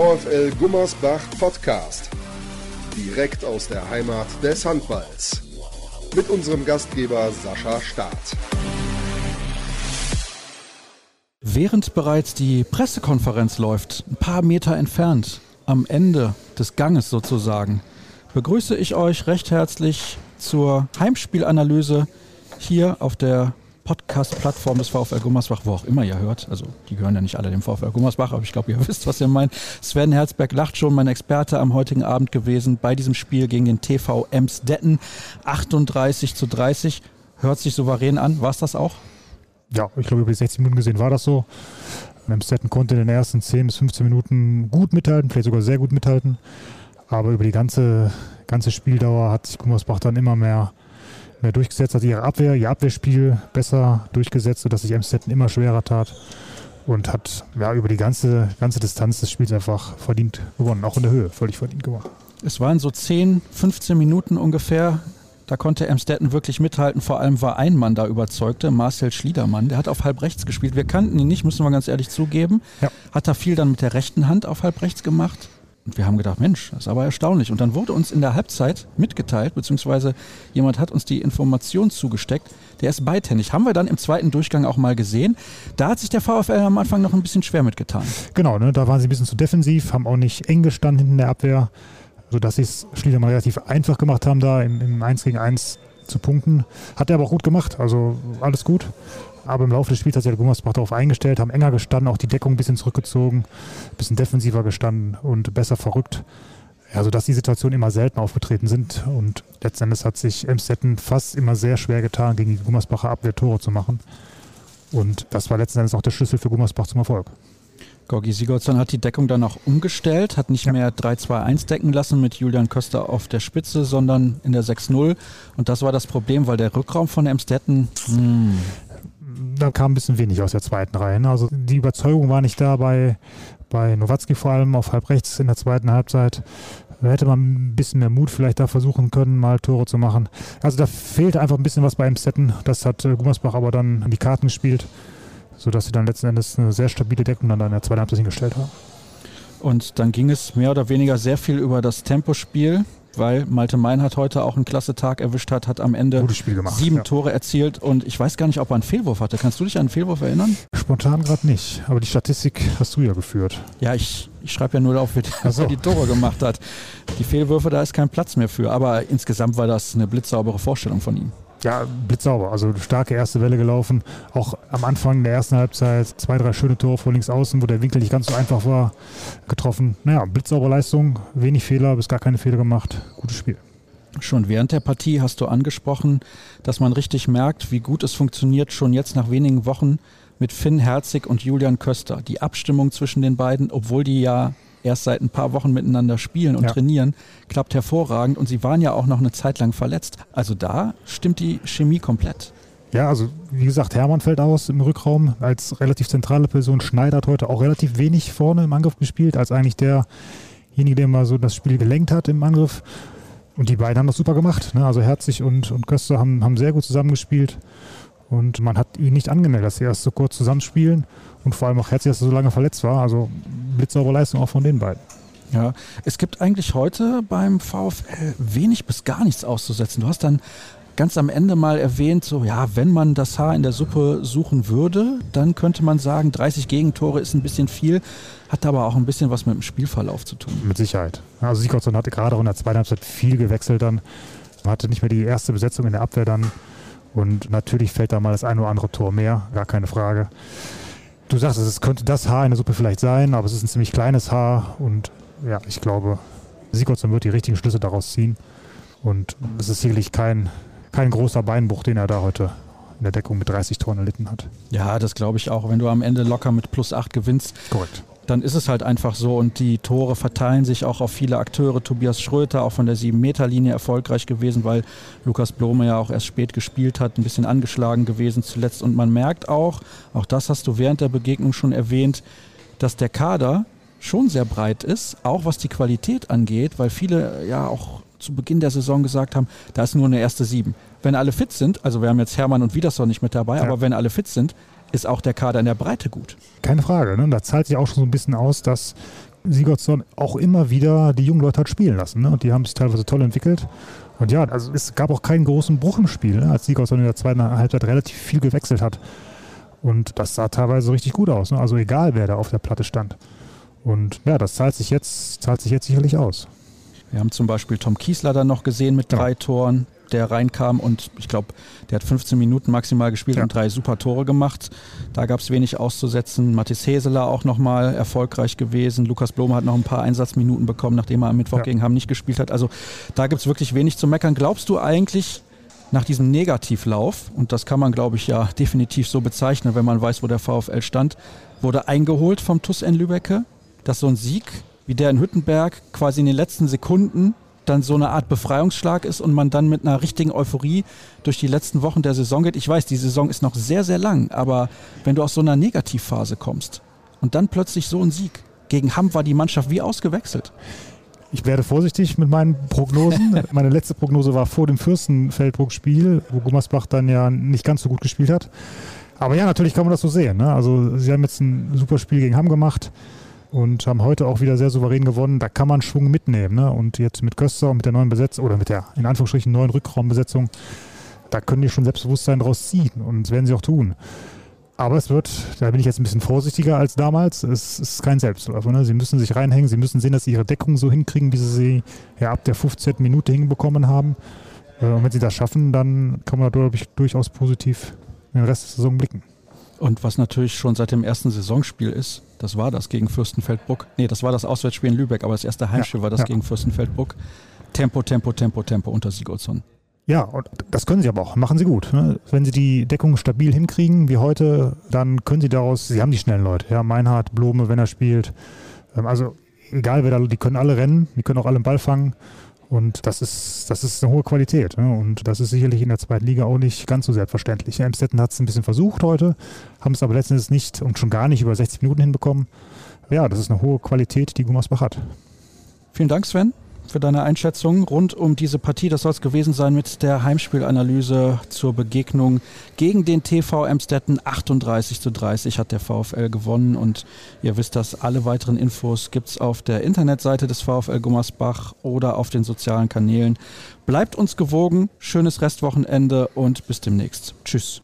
VfL Gummersbach Podcast. Direkt aus der Heimat des Handballs. Mit unserem Gastgeber Sascha Staat. Während bereits die Pressekonferenz läuft, ein paar Meter entfernt, am Ende des Ganges sozusagen, begrüße ich euch recht herzlich zur Heimspielanalyse hier auf der Podcast-Plattform des VfL Gummersbach, wo auch immer ihr hört. Also die gehören ja nicht alle dem VfL Gummersbach, aber ich glaube, ihr wisst, was ihr meint. Sven Herzberg lacht schon, mein Experte am heutigen Abend gewesen bei diesem Spiel gegen den TV Emsdetten. 38 zu 30. Hört sich souverän an. War es das auch? Ja, ich glaube, über die 60 Minuten gesehen war das so. Emsdetten konnte in den ersten 10 bis 15 Minuten gut mithalten, vielleicht sogar sehr gut mithalten. Aber über die ganze, ganze Spieldauer hat sich Gummersbach dann immer mehr mehr durchgesetzt, hat ihre Abwehr, ihr Abwehrspiel besser durchgesetzt, sodass sich Emstetten immer schwerer tat und hat ja, über die ganze, ganze Distanz des Spiels einfach verdient gewonnen, auch in der Höhe völlig verdient gewonnen. Es waren so 10, 15 Minuten ungefähr. Da konnte Emstetten wirklich mithalten. Vor allem war ein Mann da überzeugte, Marcel Schliedermann. Der hat auf halb rechts gespielt. Wir kannten ihn nicht, müssen wir ganz ehrlich zugeben. Ja. Hat da viel dann mit der rechten Hand auf halb rechts gemacht. Und wir haben gedacht, Mensch, das ist aber erstaunlich. Und dann wurde uns in der Halbzeit mitgeteilt, beziehungsweise jemand hat uns die Information zugesteckt, der ist beidhändig. Haben wir dann im zweiten Durchgang auch mal gesehen. Da hat sich der VfL am Anfang noch ein bisschen schwer mitgetan. Genau, ne, da waren sie ein bisschen zu defensiv, haben auch nicht eng gestanden hinten in der Abwehr, sodass sie es Schlieder mal relativ einfach gemacht haben, da im, im 1 gegen 1 zu punkten. Hat er aber auch gut gemacht, also alles gut. Aber im Laufe des Spiels hat sich der Gummersbach darauf eingestellt, haben enger gestanden, auch die Deckung ein bisschen zurückgezogen, ein bisschen defensiver gestanden und besser verrückt. Ja, sodass die Situationen immer selten aufgetreten sind. Und letzten Endes hat sich Emstetten fast immer sehr schwer getan, gegen die Gummersbacher Abwehr Tore zu machen. Und das war letzten Endes auch der Schlüssel für Gummersbach zum Erfolg. Gorgi Sigurdsson hat die Deckung dann auch umgestellt, hat nicht ja. mehr 3-2-1 decken lassen mit Julian Köster auf der Spitze, sondern in der 6-0. Und das war das Problem, weil der Rückraum von Emstetten. Hm da kam ein bisschen wenig aus der zweiten Reihe. Ne? Also die Überzeugung war nicht da bei, bei Nowatzki vor allem auf halb rechts in der zweiten Halbzeit. Da hätte man ein bisschen mehr Mut vielleicht da versuchen können, mal Tore zu machen. Also da fehlte einfach ein bisschen was bei Emstetten. Das hat äh, Gummersbach aber dann an die Karten gespielt, sodass sie dann letzten Endes eine sehr stabile Deckung dann in der zweiten Halbzeit hingestellt haben. Und dann ging es mehr oder weniger sehr viel über das Tempospiel weil Malte Meinhardt heute auch einen klasse Tag erwischt hat, hat am Ende gemacht, sieben ja. Tore erzielt und ich weiß gar nicht, ob er einen Fehlwurf hatte. Kannst du dich an einen Fehlwurf erinnern? Spontan gerade nicht, aber die Statistik hast du ja geführt. Ja, ich, ich schreibe ja nur auf, wer so. die Tore gemacht hat. Die Fehlwürfe, da ist kein Platz mehr für, aber insgesamt war das eine blitzsaubere Vorstellung von ihm ja, blitzsauber. Also starke erste Welle gelaufen. Auch am Anfang der ersten Halbzeit zwei, drei schöne Tore vor links außen, wo der Winkel nicht ganz so einfach war, getroffen. Naja, blitzsaubere Leistung, wenig Fehler, bis gar keine Fehler gemacht. Gutes Spiel. Schon während der Partie hast du angesprochen, dass man richtig merkt, wie gut es funktioniert, schon jetzt nach wenigen Wochen mit Finn Herzig und Julian Köster. Die Abstimmung zwischen den beiden, obwohl die ja erst seit ein paar Wochen miteinander spielen und ja. trainieren, klappt hervorragend. Und sie waren ja auch noch eine Zeit lang verletzt. Also da stimmt die Chemie komplett. Ja, also wie gesagt, Hermann fällt aus im Rückraum als relativ zentrale Person. Schneider hat heute auch relativ wenig vorne im Angriff gespielt, als eigentlich derjenige, der mal so das Spiel gelenkt hat im Angriff. Und die beiden haben das super gemacht. Ne? Also Herzig und, und Köster haben, haben sehr gut zusammengespielt. Und man hat ihn nicht angemeldet, dass sie erst so kurz zusammenspielen. Und vor allem auch Herzig, dass er so lange verletzt war. Also blitzsaubere Leistung auch von den beiden. Ja, es gibt eigentlich heute beim VfL wenig bis gar nichts auszusetzen. Du hast dann ganz am Ende mal erwähnt, so ja, wenn man das Haar in der Suppe suchen würde, dann könnte man sagen, 30 Gegentore ist ein bisschen viel, hat aber auch ein bisschen was mit dem Spielverlauf zu tun. Mit Sicherheit. Also Sigurdsson hatte gerade in der zweiten Halbzeit viel gewechselt dann. Man hatte nicht mehr die erste Besetzung in der Abwehr dann. Und natürlich fällt da mal das eine oder andere Tor mehr, gar keine Frage du sagst, es könnte das Haar in der Suppe vielleicht sein, aber es ist ein ziemlich kleines Haar und ja, ich glaube, Sigurdsson wird die richtigen Schlüsse daraus ziehen und es ist sicherlich kein, kein großer Beinbruch, den er da heute in der Deckung mit 30 Toren erlitten hat. Ja, das glaube ich auch. Wenn du am Ende locker mit plus 8 gewinnst, Korrekt dann ist es halt einfach so und die Tore verteilen sich auch auf viele Akteure. Tobias Schröter auch von der 7-Meter-Linie erfolgreich gewesen, weil Lukas Blome ja auch erst spät gespielt hat, ein bisschen angeschlagen gewesen zuletzt. Und man merkt auch, auch das hast du während der Begegnung schon erwähnt, dass der Kader schon sehr breit ist, auch was die Qualität angeht, weil viele ja auch zu Beginn der Saison gesagt haben, da ist nur eine erste Sieben. Wenn alle fit sind, also wir haben jetzt Hermann und Wiedersson nicht mit dabei, ja. aber wenn alle fit sind, ist auch der Kader in der Breite gut. Keine Frage. Ne? Da zahlt sich auch schon so ein bisschen aus, dass Sigurdsson auch immer wieder die jungen Leute hat spielen lassen. Ne? Und die haben sich teilweise toll entwickelt. Und ja, also es gab auch keinen großen Bruch im Spiel, ne? als Sigurdsson in der zweiten Halbzeit relativ viel gewechselt hat. Und das sah teilweise richtig gut aus. Ne? Also egal, wer da auf der Platte stand. Und ja, das zahlt sich jetzt, zahlt sich jetzt sicherlich aus. Wir haben zum Beispiel Tom Kiesler dann noch gesehen mit drei ja. Toren der reinkam und ich glaube, der hat 15 Minuten maximal gespielt ja. und drei super Tore gemacht. Da gab es wenig auszusetzen. Mathis Heseler auch nochmal erfolgreich gewesen. Lukas Blome hat noch ein paar Einsatzminuten bekommen, nachdem er am Mittwoch ja. gegen Hamm nicht gespielt hat. Also da gibt es wirklich wenig zu meckern. Glaubst du eigentlich, nach diesem Negativlauf, und das kann man, glaube ich, ja definitiv so bezeichnen, wenn man weiß, wo der VfL stand, wurde eingeholt vom TUS N Lübecke, dass so ein Sieg wie der in Hüttenberg quasi in den letzten Sekunden dann so eine Art Befreiungsschlag ist und man dann mit einer richtigen Euphorie durch die letzten Wochen der Saison geht. Ich weiß, die Saison ist noch sehr, sehr lang, aber wenn du aus so einer Negativphase kommst und dann plötzlich so ein Sieg, gegen Hamm war die Mannschaft wie ausgewechselt. Ich werde vorsichtig mit meinen Prognosen. Meine letzte Prognose war vor dem Fürstenfeldbruck-Spiel, wo Gummersbach dann ja nicht ganz so gut gespielt hat. Aber ja, natürlich kann man das so sehen. Ne? Also sie haben jetzt ein super Spiel gegen Hamm gemacht und haben heute auch wieder sehr souverän gewonnen. Da kann man Schwung mitnehmen. Ne? Und jetzt mit Köster und mit der neuen Besetzung oder mit der in Anführungsstrichen neuen Rückraumbesetzung, da können die schon Selbstbewusstsein draus ziehen und das werden sie auch tun. Aber es wird, da bin ich jetzt ein bisschen vorsichtiger als damals. Es ist kein Selbstläufer. Ne? Sie müssen sich reinhängen, sie müssen sehen, dass sie ihre Deckung so hinkriegen, wie sie sie ja, ab der 15. Minute hinbekommen haben. Äh, und wenn sie das schaffen, dann kann man da durchaus positiv den Rest der Saison blicken. Und was natürlich schon seit dem ersten Saisonspiel ist, das war das gegen Fürstenfeldbruck. Nee, das war das Auswärtsspiel in Lübeck, aber das erste Heimspiel ja, war das ja. gegen Fürstenfeldbruck. Tempo, Tempo, Tempo, Tempo unter Sigurdsson. Ja, und das können sie aber auch. Machen sie gut. Ne? Wenn sie die Deckung stabil hinkriegen, wie heute, dann können sie daraus, sie haben die schnellen Leute. Ja, Meinhard, Blome, wenn er spielt. Ähm, also egal wer da, die können alle rennen, die können auch alle den Ball fangen. Und das ist, das ist eine hohe Qualität. Ne? Und das ist sicherlich in der zweiten Liga auch nicht ganz so selbstverständlich. Emstetten hat es ein bisschen versucht heute, haben es aber letztendlich nicht und schon gar nicht über 60 Minuten hinbekommen. Ja, das ist eine hohe Qualität, die Gummersbach hat. Vielen Dank, Sven für deine Einschätzung rund um diese Partie. Das soll es gewesen sein mit der Heimspielanalyse zur Begegnung gegen den TV Emstetten. 38 zu 30 hat der VfL gewonnen und ihr wisst das, alle weiteren Infos gibt es auf der Internetseite des VfL Gummersbach oder auf den sozialen Kanälen. Bleibt uns gewogen, schönes Restwochenende und bis demnächst. Tschüss.